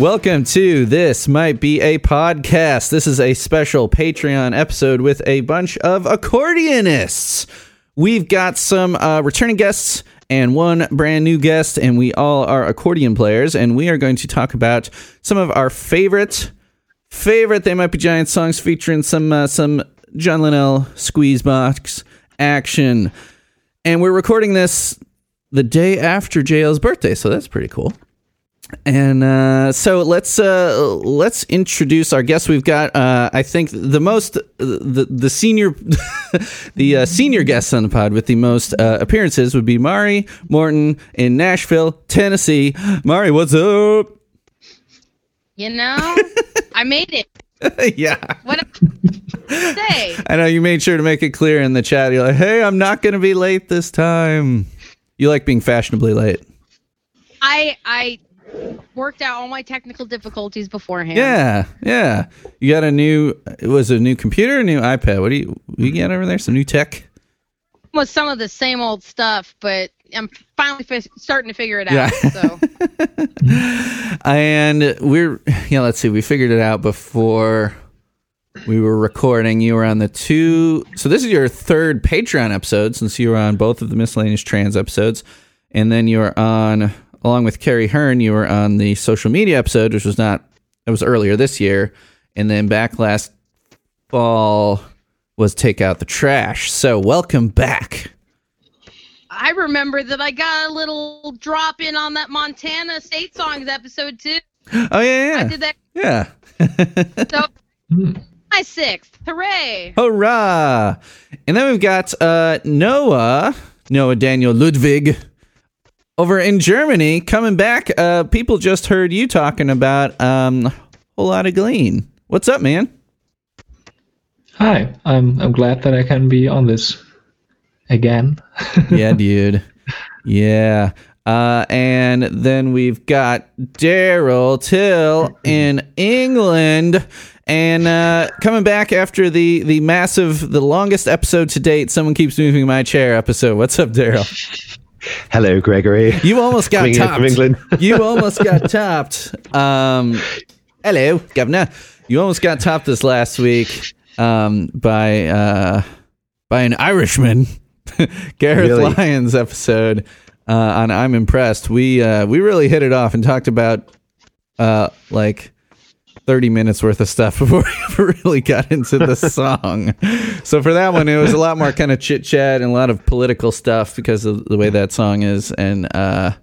Welcome to This Might Be a Podcast. This is a special Patreon episode with a bunch of accordionists. We've got some uh, returning guests and one brand new guest, and we all are accordion players. And we are going to talk about some of our favorite, favorite They Might Be Giant songs featuring some uh, some John Linnell squeeze box action. And we're recording this the day after JL's birthday, so that's pretty cool. And uh, so let's uh, let's introduce our guests. We've got uh, I think the most the the senior the uh, senior guests on the pod with the most uh, appearances would be Mari Morton in Nashville, Tennessee. Mari, what's up? You know, I made it. yeah, What a say? I know you made sure to make it clear in the chat. You're like, hey, I'm not going to be late this time. You like being fashionably late. I I worked out all my technical difficulties beforehand. Yeah, yeah. You got a new. It was a new computer, a new iPad. What do you what you got over there? Some new tech. With some of the same old stuff, but I'm finally fi- starting to figure it out. Yeah. So And we're yeah. Let's see. We figured it out before we were recording. You were on the two. So this is your third Patreon episode since you were on both of the miscellaneous trans episodes, and then you were on along with Carrie Hearn. You were on the social media episode, which was not. It was earlier this year, and then back last fall was take out the trash. So welcome back. I remember that I got a little drop in on that Montana State Songs episode too. Oh yeah, yeah. I did that. yeah. So my sixth, hooray! Hurrah! And then we've got uh, Noah, Noah Daniel Ludwig, over in Germany, coming back. Uh, people just heard you talking about um, a whole lot of Glean. What's up, man? Hi, I'm I'm glad that I can be on this again. yeah, dude. Yeah. Uh, and then we've got Daryl Till in England. And uh, coming back after the, the massive, the longest episode to date, someone keeps moving my chair episode. What's up, Daryl? Hello, Gregory. You almost got in from England. you almost got tapped. Um, hello, governor. You almost got tapped this last week um, by uh, by an Irishman, Gareth Really? Lyons episode uh, on I'm impressed. We uh, we really hit it off and talked about uh, like. 30 minutes worth of stuff before we ever really got into the song. so for that one, it was a lot more kind of chit chat and a lot of political stuff because of the way that song is. And uh,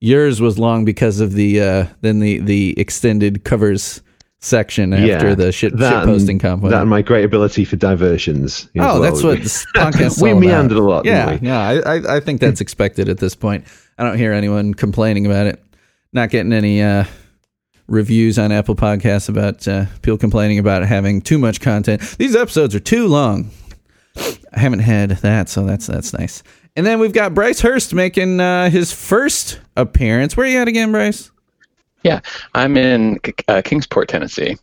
yours was long because of the uh, then the the extended covers section after the shit, shit posting comp. That and my great ability for diversions. Oh, well. that's what this podcast we meandered a lot. Yeah, yeah. I, I, I think that's expected at this point. I don't hear anyone complaining about it. Not getting any uh, reviews on Apple Podcasts about uh, people complaining about having too much content. These episodes are too long. I haven't had that, so that's that's nice. And then we've got Bryce Hurst making uh, his first appearance. Where are you at again, Bryce? Yeah, I'm in uh, Kingsport, Tennessee,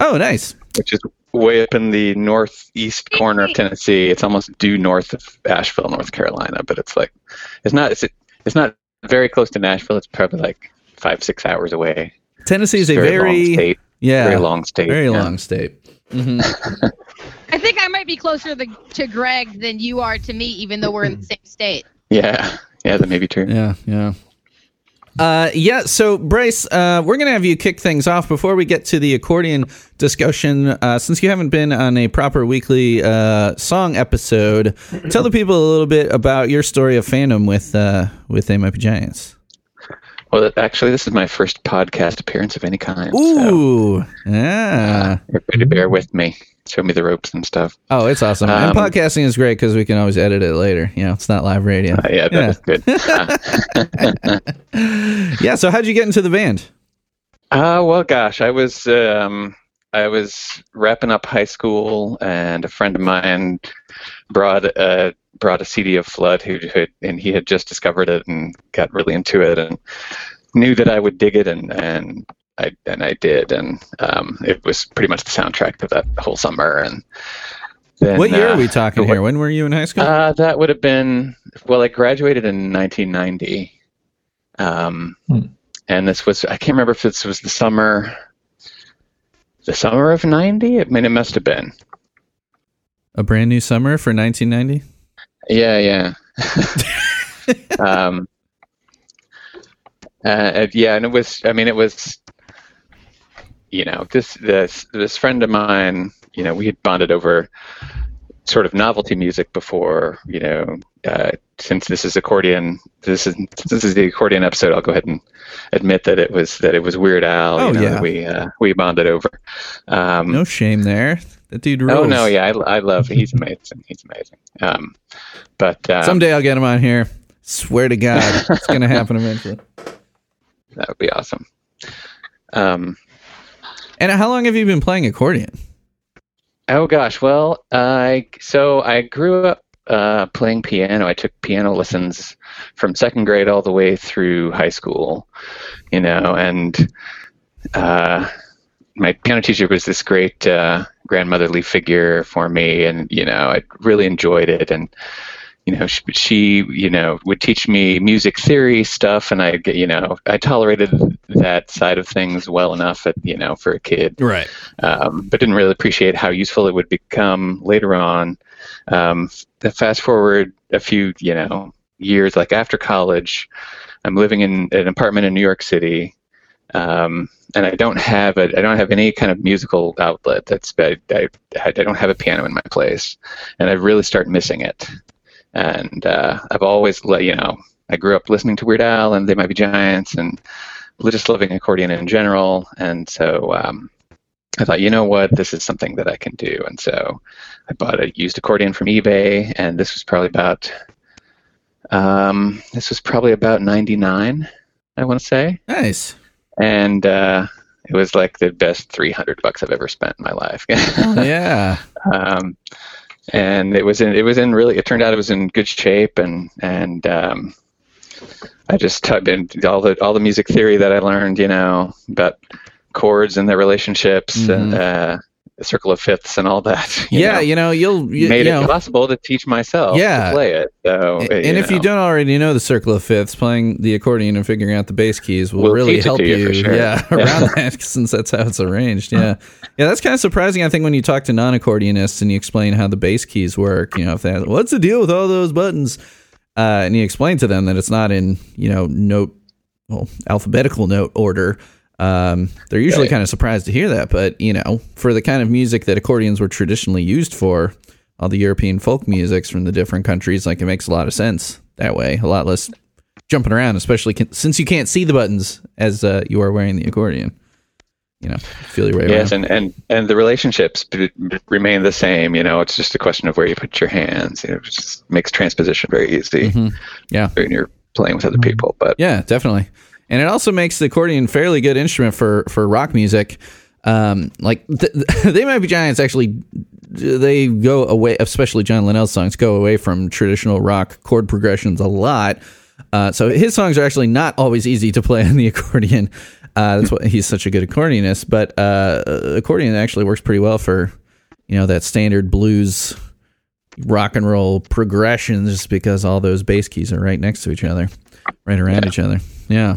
Oh, nice. which is way up in the northeast corner of Tennessee. It's almost due north of Asheville, North Carolina, but it's like it's not it's it's not very close to Nashville. It's probably like five six hours away. Tennessee is a Very, very, long state. yeah, Very long state. very yeah. long state. hmm I think I might be closer to, to Greg than you are to me, even though we're in the same state. Yeah, yeah, that may be true. Yeah, yeah. Uh, yeah, so Bryce, uh, we're going to have you kick things off before we get to the accordion discussion. Uh, since you haven't been on a proper weekly uh, song episode, tell the people a little bit about your story of fandom with uh, with They Might Be Giants. Well, actually, this is my first podcast appearance of any kind. So Ooh, yeah. everybody bear with me. Show me the ropes and stuff. Oh, it's awesome. and Um, podcasting is great because we can always edit it later. You know, it's not live radio. Uh, yeah, that is good. yeah. So, how'd you get into the band? Uh, well, gosh, I was um, I was wrapping up high school, and a friend of mine brought a brought a CD of Flood, who, who and he had just discovered it and got really into it, and knew that I would dig it, and and I and I did, and um, it was pretty much the soundtrack of that whole summer. And then, what year uh, are we talking what- here? When were you in high school? Uh, that would have been well. I graduated in 1990, um, Hmm. and this was I can't remember if this was the summer, the summer of '90. I mean, it must have been. A brand new summer for 1990. Yeah, yeah. um, uh, yeah, and it was. I mean, it was. You know, this this this friend of mine. You know, we had bonded over sort of novelty music before. You know, uh, since this is accordion, this is this is the accordion episode. I'll go ahead and admit that it was that it was Weird Al. Oh, you know, yeah. that we uh, we bonded over. Um, No shame there. That dude rules. Oh no, yeah, I, I love. He's amazing. He's amazing. Um, but um, Someday I'll get him on here. Swear to God, it's gonna happen eventually. that would be awesome. Um, And how long have you been playing accordion? oh gosh, well, I so I grew up uh, playing piano. I took piano lessons from second grade all the way through high school. You know, and uh, my piano teacher was this great uh, grandmotherly figure for me, and you know, I really enjoyed it. And you know, she, she you know would teach me music theory stuff, and I, you know, I tolerated that side of things well enough, at, you know, for a kid Right. um, but didn't really appreciate how useful it would become later on. Um, fast forward a few, you know, years, like after college, I'm living in an apartment in New York City, um, and I don't have a, I don't have any kind of musical outlet. That's I, I, I don't have a piano in my place, and I really start missing it. And uh, I've always, let you know, I grew up listening to Weird Al and They Might Be Giants, and just loving accordion in general. And so um, I thought, you know what, this is something that I can do. And so I bought a used accordion from eBay, and this was probably about um, this was probably about '99, I want to say, Nice. And uh, it was like the best 300 bucks I've ever spent in my life. Yeah. um, and it was in it was in really it turned out it was in good shape and and um, I just typed in all the all the music theory that I learned you know about chords and their relationships and uh, circle of fifths and all that you yeah. know, You know, you'll you, made you it possible to teach myself Yeah. to play it so and uh, if you don't already know the circle of fifths, playing the accordion and figuring out the bass keys will We'll really help to you sure. Yeah, Yeah. around that since that's how it's arranged. Yeah, yeah, that's kind of surprising. I think when you talk to non-accordionists and you explain how the bass keys work, you know, if they ask, what's the deal with all those buttons, uh, and you explain to them that it's not in you know note, well, alphabetical note order. Um, they're usually Right. kind of surprised to hear that, but you know, for the kind of music that accordions were traditionally used for, all the European folk musics from the different countries, like it makes a lot of sense that way. A lot less jumping around, especially can, since you can't see the buttons as uh, you are wearing the accordion. You know, feel your way Yes, around. and, and, and the relationships b- b- remain the same. You know, it's just a question of where you put your hands. You know, it just makes transposition very easy Mhm. Yeah. when you're playing with other people. But Yeah, definitely. And it also makes the accordion fairly good instrument for for rock music. Um, like th- they might be giants. Actually, they go away, especially John Linnell's songs go away from traditional rock chord progressions a lot. Uh, so his songs are actually not always easy to play on the accordion. Uh, that's why he's such a good accordionist. But uh, accordion actually works pretty well for you know that standard blues rock and roll progressions, just because all those bass keys are right next to each other, right around each other. Yeah.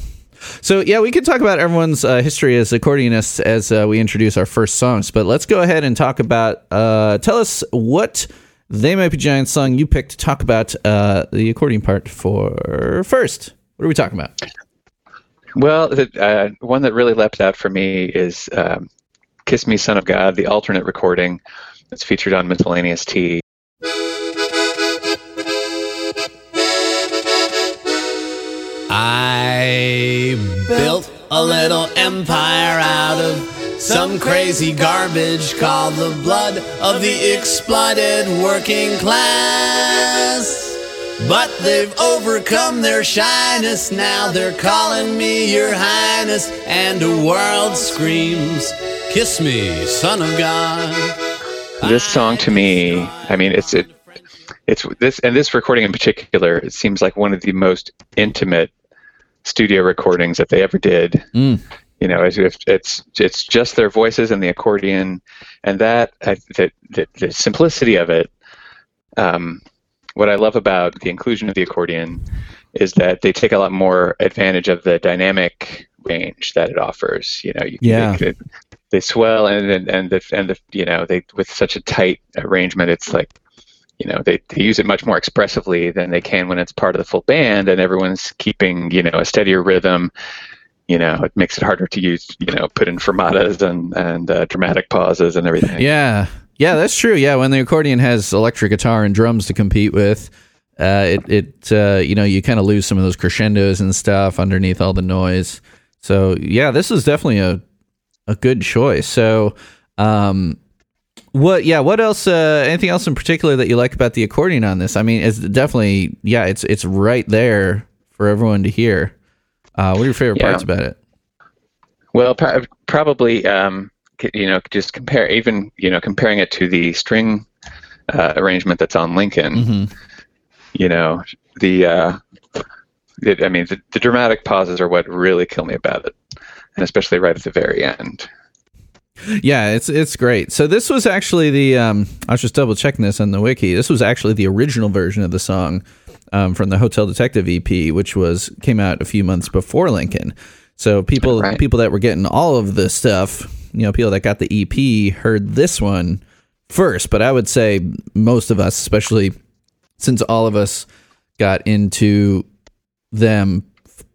So yeah, we can talk about everyone's uh, history as accordionists as uh, we introduce our first songs. But let's go ahead and talk about. Uh, tell us what they might be giant song you picked to talk about uh, the accordion part for first. What are we talking about? well, the uh, one that really leapt out for me is um, "Kiss Me, Son of God," the alternate recording that's featured on Miscellaneous T. I built a little empire out of some crazy garbage called the blood of the exploited working class. But they've overcome their shyness now. They're calling me your highness, and the world screams, Kiss me, son of God. This song to me, I mean, it's it, it's this and this recording in particular. It seems like one of the most intimate studio recordings that they ever did. Mm. You know, as if it's it's just their voices and the accordion, and that I, the, the the simplicity of it. Um, what I love about the inclusion of the accordion is that they take a lot more advantage of the dynamic range that it offers. You know, you, Yeah. they, they swell and and and the and the you know they with such a tight arrangement, it's like you know they, they use it much more expressively than they can when it's part of the full band and everyone's keeping you know a steadier rhythm. You know, it makes it harder to use you know put in fermatas and and uh, dramatic pauses and everything. Yeah, yeah, that's true. Yeah, when the accordion has electric guitar and drums to compete with, uh, it it uh, you know you kind of lose some of those crescendos and stuff underneath all the noise. So yeah, this is definitely a a good choice. So, um, what? Yeah, what else? Uh, anything else in particular that you like about the accordion on this? I mean, it's definitely yeah, it's it's right there for everyone to hear. Uh, what are your favorite Yeah. parts about it? Well, pro- probably, um, you know, just compare even, you know, comparing it to the string uh, arrangement that's on Lincoln. hmm You know, the, uh, it, I mean, the, the dramatic pauses are what really kill me about it, and especially right at the very end. Yeah, it's it's great. So this was actually the um, I was just double checking this on the wiki. This was actually the original version of the song um, from the Hotel Detective EP, which was came out a few months before Lincoln. So people Right. people that were getting all of this stuff, you know, people that got the EP heard this one first. But I would say most of us, especially since all of us got into them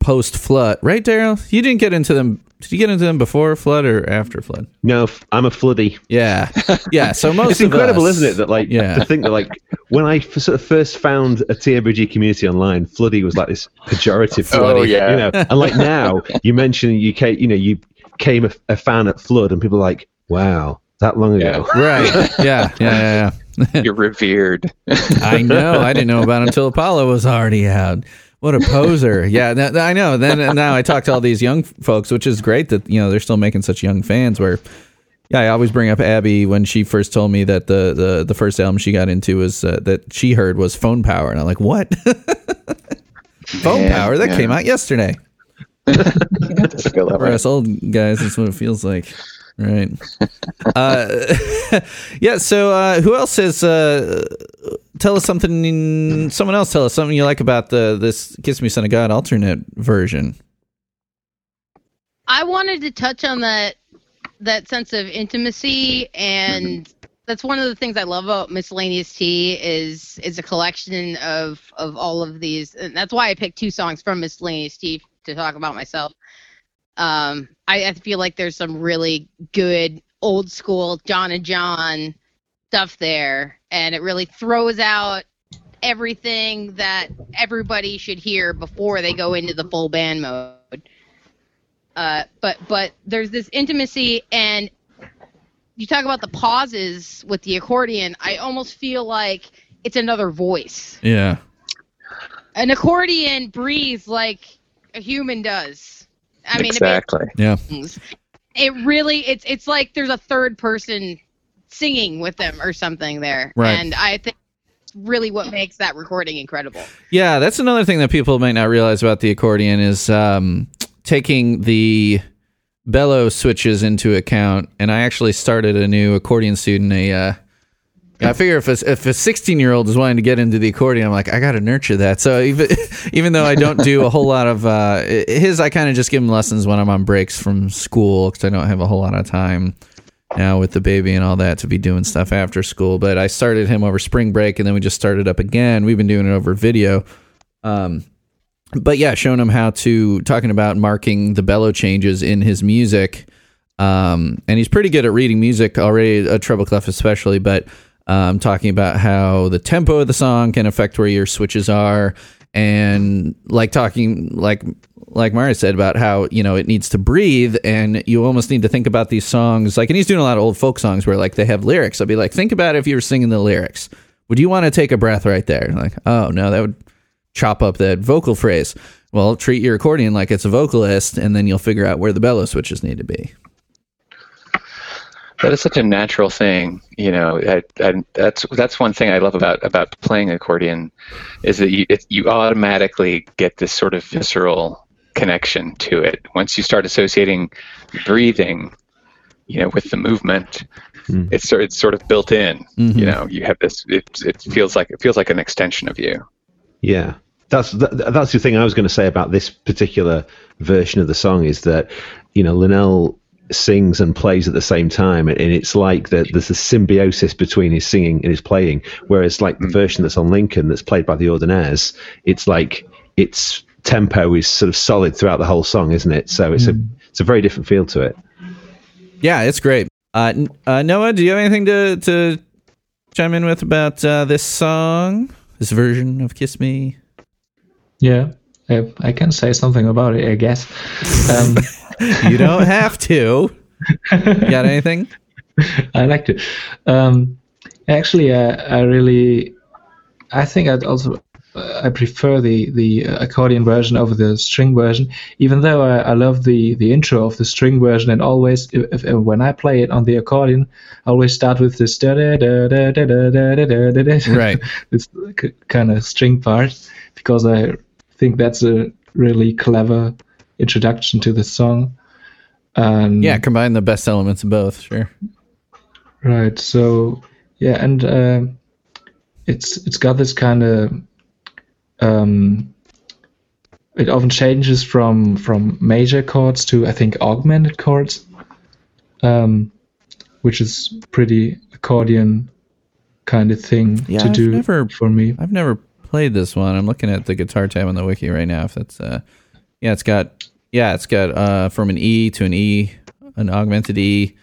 post flood, right, Daryl? You didn't get into them. Did you get into them before flood or after flood? No, I'm a floodie. Yeah, yeah. So most It's of incredible, us- isn't it? That like Yeah. to think that like when I f- sort of first found a TMBG community online, floodie was like this pejorative. Oh, floodie, yeah. You know, and like now you mentioned you came, you know, you came a, a fan at Flood, and people are like, wow, that long ago. right? Yeah, yeah, yeah. You're revered. I know. I didn't know about it until Apollo was already out. What a poser! Yeah, I know. Then now I talk to all these young folks, which is great that you know they're still making such young fans. Where, yeah, I always bring up Abby when she first told me that the the, the first album she got into was uh, that she heard was Phone Power, and I'm like, what? Phone Man, Power that yeah. came out yesterday. For us old guys, that's what it feels like. Right. uh, yeah. So, uh, who else has? Tell us something. Someone else tell us something you like about the this "Kiss Me, Son of God" alternate version. I wanted to touch on that that sense of intimacy and that's one of the things I love about Miscellaneous T is is a collection of of all of these and that's why I picked two songs from Miscellaneous T to talk about myself. Um, I, I feel like there's some really good old school John and John stuff there, and it really throws out everything that everybody should hear before they go into the full band mode. Uh, but but there's this intimacy, and you talk about the pauses with the accordion. I almost feel like it's another voice. Yeah. An accordion breathes like a human does. I mean, it exactly. Yeah. It really it's it's like there's a third person singing with them or something there. Right. And I think it's really what makes that recording incredible. Yeah, that's another thing that people might not realize about the accordion is um, taking the bellow switches into account. And I actually started a new accordion student. A uh, I figure if a, if a 16 year old is wanting to get into the accordion, I'm like, I got to nurture that. So even even though I don't do a whole lot of uh, his, I kind of just give him lessons when I'm on breaks from school because I don't have a whole lot of time now with the baby and all that to be doing stuff after school. But I started him over spring break and then we just started up again. We've been doing it over video. Um, but yeah, showing him how to talking about marking the bellow changes in his music. Um, and he's pretty good at reading music already, a treble clef especially. But um, talking about how the tempo of the song can affect where your switches are, and like talking like like Mario said about how you know it needs to breathe, and you almost need to think about these songs like. And he's doing a lot of old folk songs where like they have lyrics. I'll be like, think about if you were singing the lyrics. Would you want to take a breath right there? Like, oh no, that would chop up that vocal phrase. Well, treat your accordion like it's a vocalist, and then you'll figure out where the bellow switches need to be. That is such a natural thing, you know. That's that's one thing I love about about playing accordion, is that you it, you automatically get this sort of visceral connection to it. Once you start associating breathing, you know, with the movement, Mm. it's sort it's sort of built in. Mhm. You know, you have this. It it feels like it feels like an extension of you. Yeah. that's that, that's the thing I was going to say about this particular version of the song is that you know Linnell sings and plays at the same time, and it's like that there's a symbiosis between his singing and his playing. Whereas like the version that's on Lincoln that's played by the Ordinaires, it's like its tempo is sort of solid throughout the whole song, isn't it? So it's a it's a very different feel to it. Yeah, it's great. Uh, uh, Noah, do you have anything to to chime in with about uh, this song, this version of "Kiss Me"? Yeah, I, I can say something about it, I guess. Um, You don't have to. You got anything? I like to. Um, actually, uh, I really, I think I'd also, I prefer the the accordion version over the string version. Even though I, I love the the intro of the string version, and always if, if, when I play it on the accordion, I always start with this da da da da da da da da da da. Right. this kind of string part because I think that's a really clever introduction to the song. Um, Yeah, combine the best elements of both. Sure. Right. So yeah, and uh, it's it's got this kind of um, it often changes from from major chords to I think augmented chords, um, which is pretty accordion kind of thing Yeah, to I've do never- for me. I've never played this one. I'm looking at the guitar tab on the wiki right now. If that's uh, yeah, it's got yeah, it's got uh from an E to an E, an augmented E,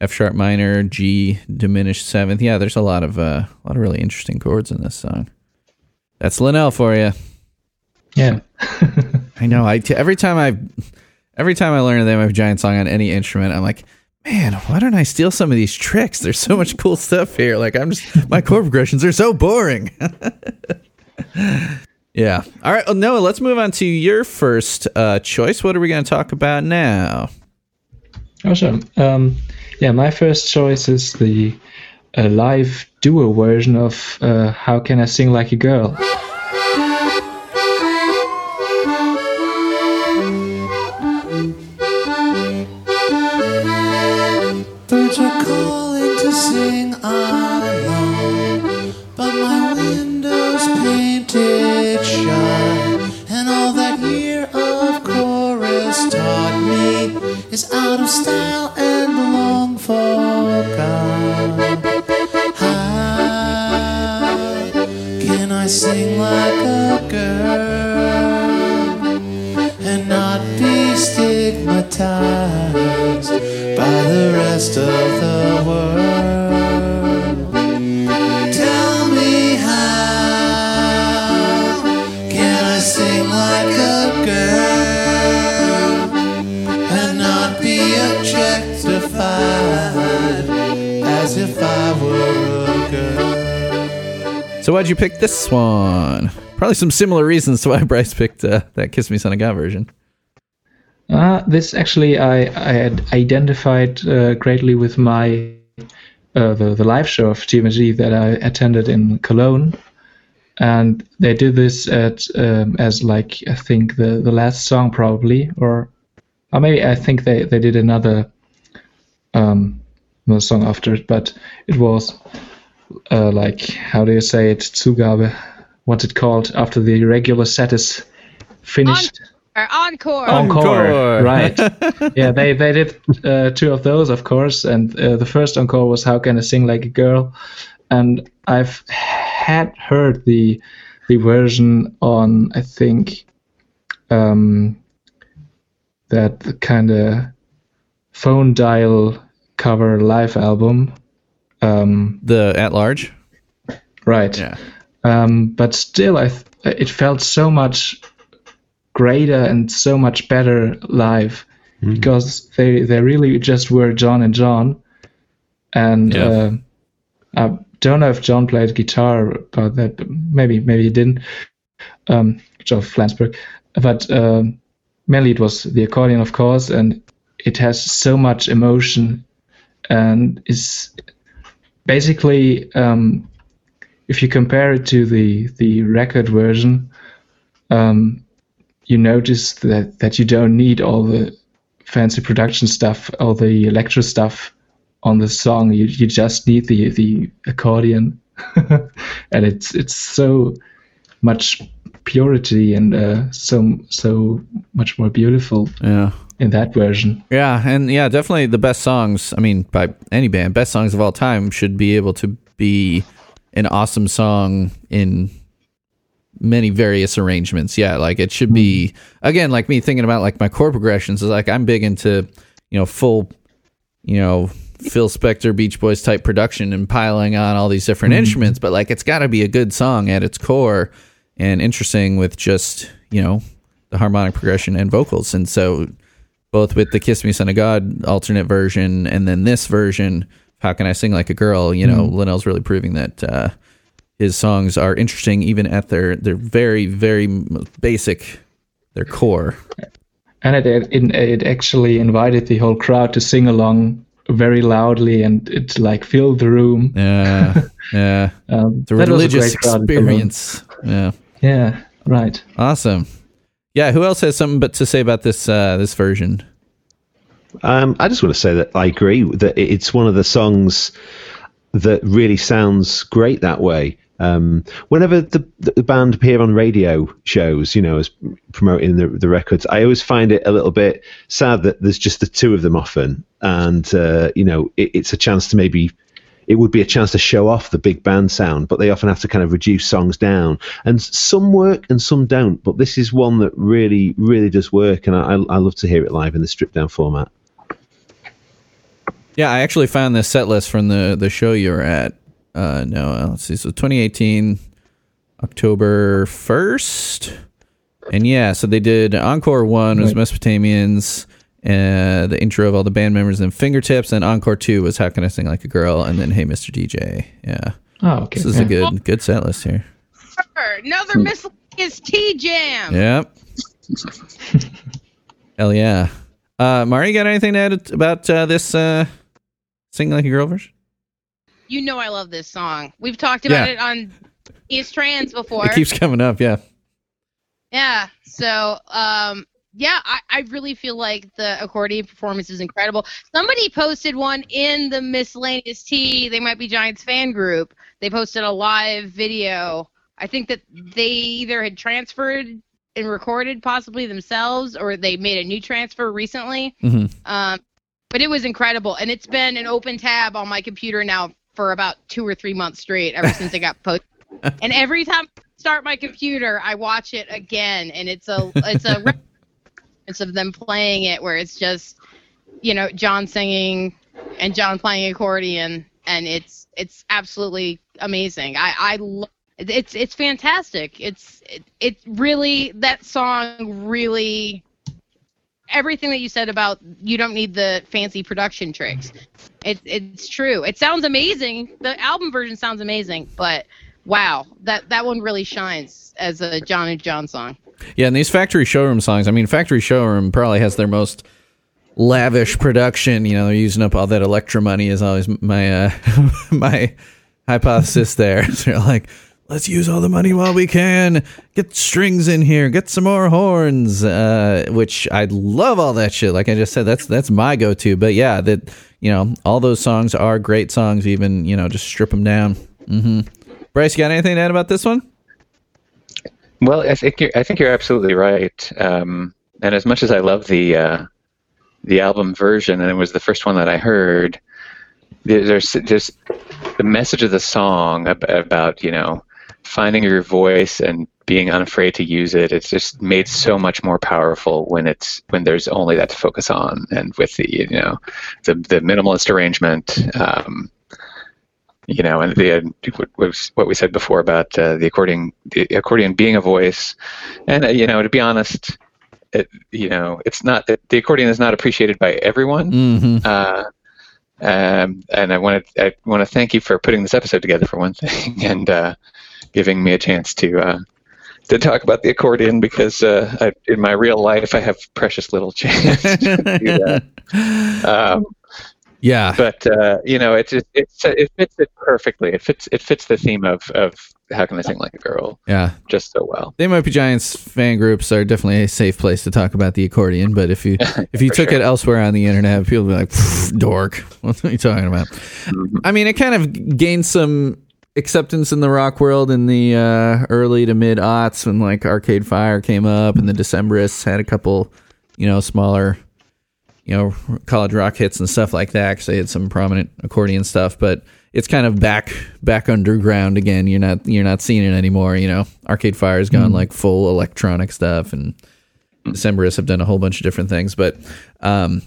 F sharp minor, G diminished seventh. Yeah, there's a lot of uh, a lot of really interesting chords in this song. That's Linnell for you. Yeah. I know. I t- every time I every time I learn the name of a giant song on any instrument, I'm like, man, why don't I steal some of these tricks? There's so much cool stuff here. Like I'm just my chord progressions are so boring. yeah. All right. Well, Noah, let's move on to your first uh, choice. What are we going to talk about now? Oh, sure. Um, yeah, my first choice is the uh, live duo version of uh, "How Can I Sing Like a Girl." You pick this one? Probably some similar reasons to why Bryce picked uh, that "Kiss Me, Son of God" version. Uh, this actually I, I had identified uh, greatly with my uh, the the live show of TMG that I attended in Cologne, and they did this at um, as like I think the the last song probably or or maybe I think they they did another um another song after it, but it was uh, like how do you say it Zugabe what's it called after the regular set is finished. Or encore. Encore, Encore. right? yeah, they they did uh, two of those, of course, and uh, the first encore was "How Can I Sing Like a Girl," and I've had heard the the version on I think um, that kind of phone dial cover live album, um, The at large. right? Yeah. um, but still I th- it felt so much greater and so much better live because they they really just were John and John and Yeah. uh, I don't know if John played guitar about that but maybe maybe he didn't um, John Flansburgh but um, mainly it was the accordion of course and it has so much emotion and is basically um, if you compare it to the the record version, um, you notice that that you don't need all the fancy production stuff, all the electro stuff on the song. You you just need the the accordion, and it's it's so much purity and uh, so so much more beautiful Yeah. In that version. Yeah, and yeah, definitely the best songs. I mean, by any band, best songs of all time should be able to be an awesome song in many various arrangements. Yeah, like it should be mm-hmm. again, like me thinking about like my chord progressions is like I'm big into, you know, full, you know, Phil Spector, Beach Boys type production and piling on all these different mm-hmm. instruments, but like it's got to be a good song at its core and interesting with just, you know, the harmonic progression and vocals. And so both with the Kiss Me Son of God alternate version and then this version, How Can I Sing Like a Girl, you know, Linnell's really proving that uh, his songs are interesting even at their, their very, very basic, their core. And it, it it actually invited the whole crowd to sing along very loudly, and it like filled the room. Yeah. Yeah. Um, It's a that was religious great experience. Yeah. Yeah, right. Awesome. Yeah, who else has something but to say about this uh, this version? Um, I just want to say that I agree that it's one of the songs that really sounds great that way. Um, whenever the, the band appear on radio shows, you know, as promoting the, the records, I always find it a little bit sad that there's just the two of them often, and uh, you know, it, it's a chance to maybe. It would be a chance to show off the big band sound, but they often have to kind of reduce songs down, and some work and some don't. But this is one that really, really does work, and I, I love to hear it live in the stripped down format. Yeah, I actually found this set list from the the show you were at. Uh, no, let's see. So 2018, October 1st. And yeah, so they did Encore 1 was Right. Mesopotamians, uh, the intro of all the band members, and Fingertips, and Encore 2 was How Can I Sing Like a Girl, and then Hey Mr. DJ. Yeah. Oh, okay. This is yeah. a good good set list here. Another Miscellaneous T jam. Yep. Hell yeah. Uh, Mari, got anything to add about uh, this uh, Sing Like a Girl version? You know I love this song. We've talked about Yeah. it on East Trans before. It keeps coming up, yeah. Yeah. So, um, yeah, I, I really feel like the accordion performance is incredible. Somebody posted one in the Miscellaneous T. They might be Giants fan group. They posted a live video. I think that they either had transferred and recorded possibly themselves, or they made a new transfer recently. Mhm. Um, but it was incredible, and it's been an open tab on my computer now for about two or three months straight ever since it got posted. and every time I start my computer, I watch it again, and it's a it's a reference of them playing it where it's just you know John singing and John playing accordion, and it's it's absolutely amazing. I I lo- it's it's fantastic. It's it, it really that song really everything that you said about you don't need the fancy production tricks. It, it's true. It sounds amazing. The album version sounds amazing, but wow, that that one really shines as a John and John song. Yeah, and these factory showroom songs. I mean, factory showroom probably has their most lavish production. You know, they're using up all that Elektra money. Is always my uh, my hypothesis there. So they're like, let's use all the money while we can. Get strings in here. Get some more horns. Uh, which I love all that shit. Like I just said, that's that's my go to. But yeah, that you know, all those songs are great songs. Even you know, just strip them down. Mm-hmm. Bryce, you got anything to add about this one? Well, I think you're, I think you're absolutely right. Um, and as much as I love the uh, the album version, and it was the first one that I heard, there's just the message of the song ab- about you know finding your voice and being unafraid to use it. It's just made so much more powerful when it's when there's only that to focus on, and with the you know the the minimalist arrangement. Um, you know, and the what was what we said before about uh, the accordion, the accordion being a voice, and uh, you know, to be honest, it, you know, it's not the accordion is not appreciated by everyone. hmm Uh, um, and I want to I want to thank you for putting this episode together for one thing, and uh, giving me a chance to uh, to talk about the accordion because uh, I, in my real life I have precious little chance to do that. Um, yeah. but uh, you know, it just it, it fits it perfectly. It fits it fits the theme of of how can I sing like a girl Yeah. just so well. They might be Giants fan groups are definitely a safe place to talk about the accordion, but if you if you took sure. it elsewhere on the internet, people would be like, "Dork, what are you talking about?" Mm-hmm. I mean, it kind of gained some acceptance in the rock world in the uh, early to mid aughts when like Arcade Fire came up and the Decemberists had a couple, you know, smaller, you know, college rock hits and stuff like that because they had some prominent accordion stuff. But it's kind of back back underground again. You're not you're not seeing it anymore. You know, Arcade Fire's gone like full electronic stuff, and Decemberists have done a whole bunch of different things. But um,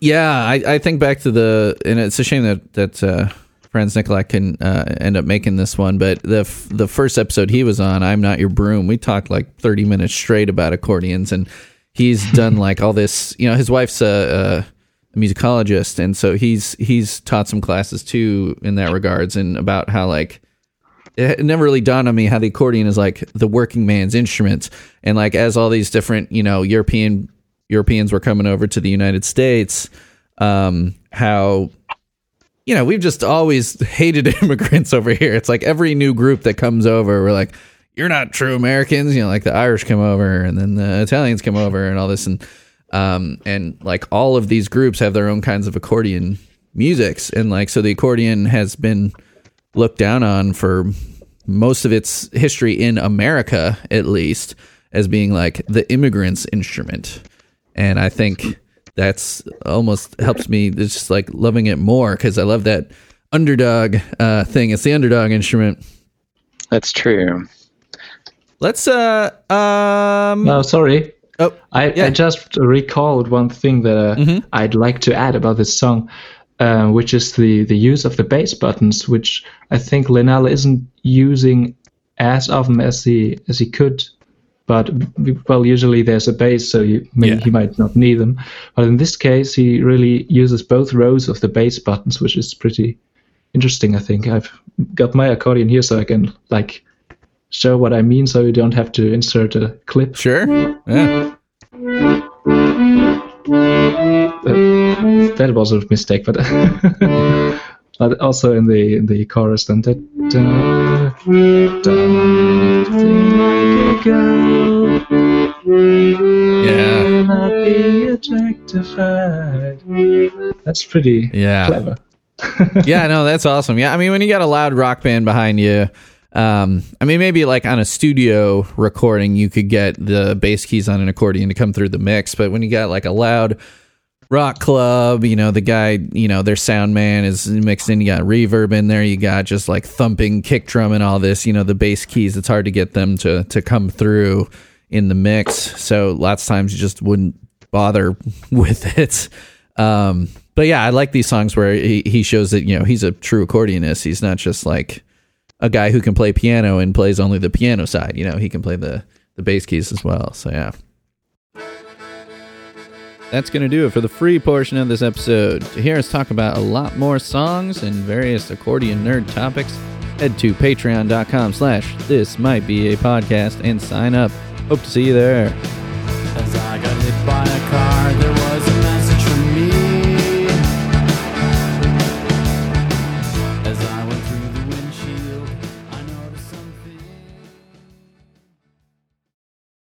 yeah, I, I think back to the, and it's a shame that that uh, Franz Nicolak can uh, end up making this one. But the f- the first episode he was on, I'm not your broom. We talked like 30 minutes straight about accordions, and he's done like all this. You know, his wife's a, a musicologist, and so he's he's taught some classes too in that regards, and about how like it never really dawned on me how the accordion is like the working man's instrument and like as all these different you know european europeans were coming over to the united states um how you know we've just always hated immigrants over here it's like every new group that comes over we're like you're not true americans you know like the irish come over and then the italians come over and all this and um and like all of these groups have their own kinds of accordion musics and like so the accordion has been looked down on for most of its history in America, at least, as being like the immigrant's instrument. And I think that's almost helps me. Just like loving it more because I love that underdog uh, thing. It's the underdog instrument. That's true. Let's uh um No, sorry. oh I, Yeah. I just recalled one thing that uh, Mhm. I'd like to add about this song, uh, which is the, the use of the bass buttons, which I think Linnell isn't using as often as he as he could. But well, usually there's a bass, so you, maybe Yeah. he might not need them. But in this case, he really uses both rows of the bass buttons, which is pretty interesting. I think I've got my accordion here, so I can like show what I mean, so you don't have to insert a clip. sure yeah Uh, that was a mistake, but but also in the in the chorus then that da, da, like a girl, yeah not be objectified. That's pretty yeah clever. yeah, no, that's awesome. Yeah, I mean, when you got a loud rock band behind you, um, I mean, maybe like on a studio recording, you could get the bass keys on an accordion to come through the mix. But when you got like a loud rock club, you know, the guy, you know, their sound man is mixed in. You got reverb in there. You got just like thumping kick drum and all this. You know, the bass keys. It's hard to get them to to come through in the mix. So lots of times you just wouldn't bother with it. Um, but yeah, I like these songs where he, he shows that you know he's a true accordionist. He's not just like a guy who can play piano and plays only the piano side. You know, he can play the the bass keys as well. So yeah. That's going to do it for the free portion of this episode. To hear us talk about a lot more songs and various accordion nerd topics, head to patreon.com slash this might be a podcast and sign up. Hope to see you there.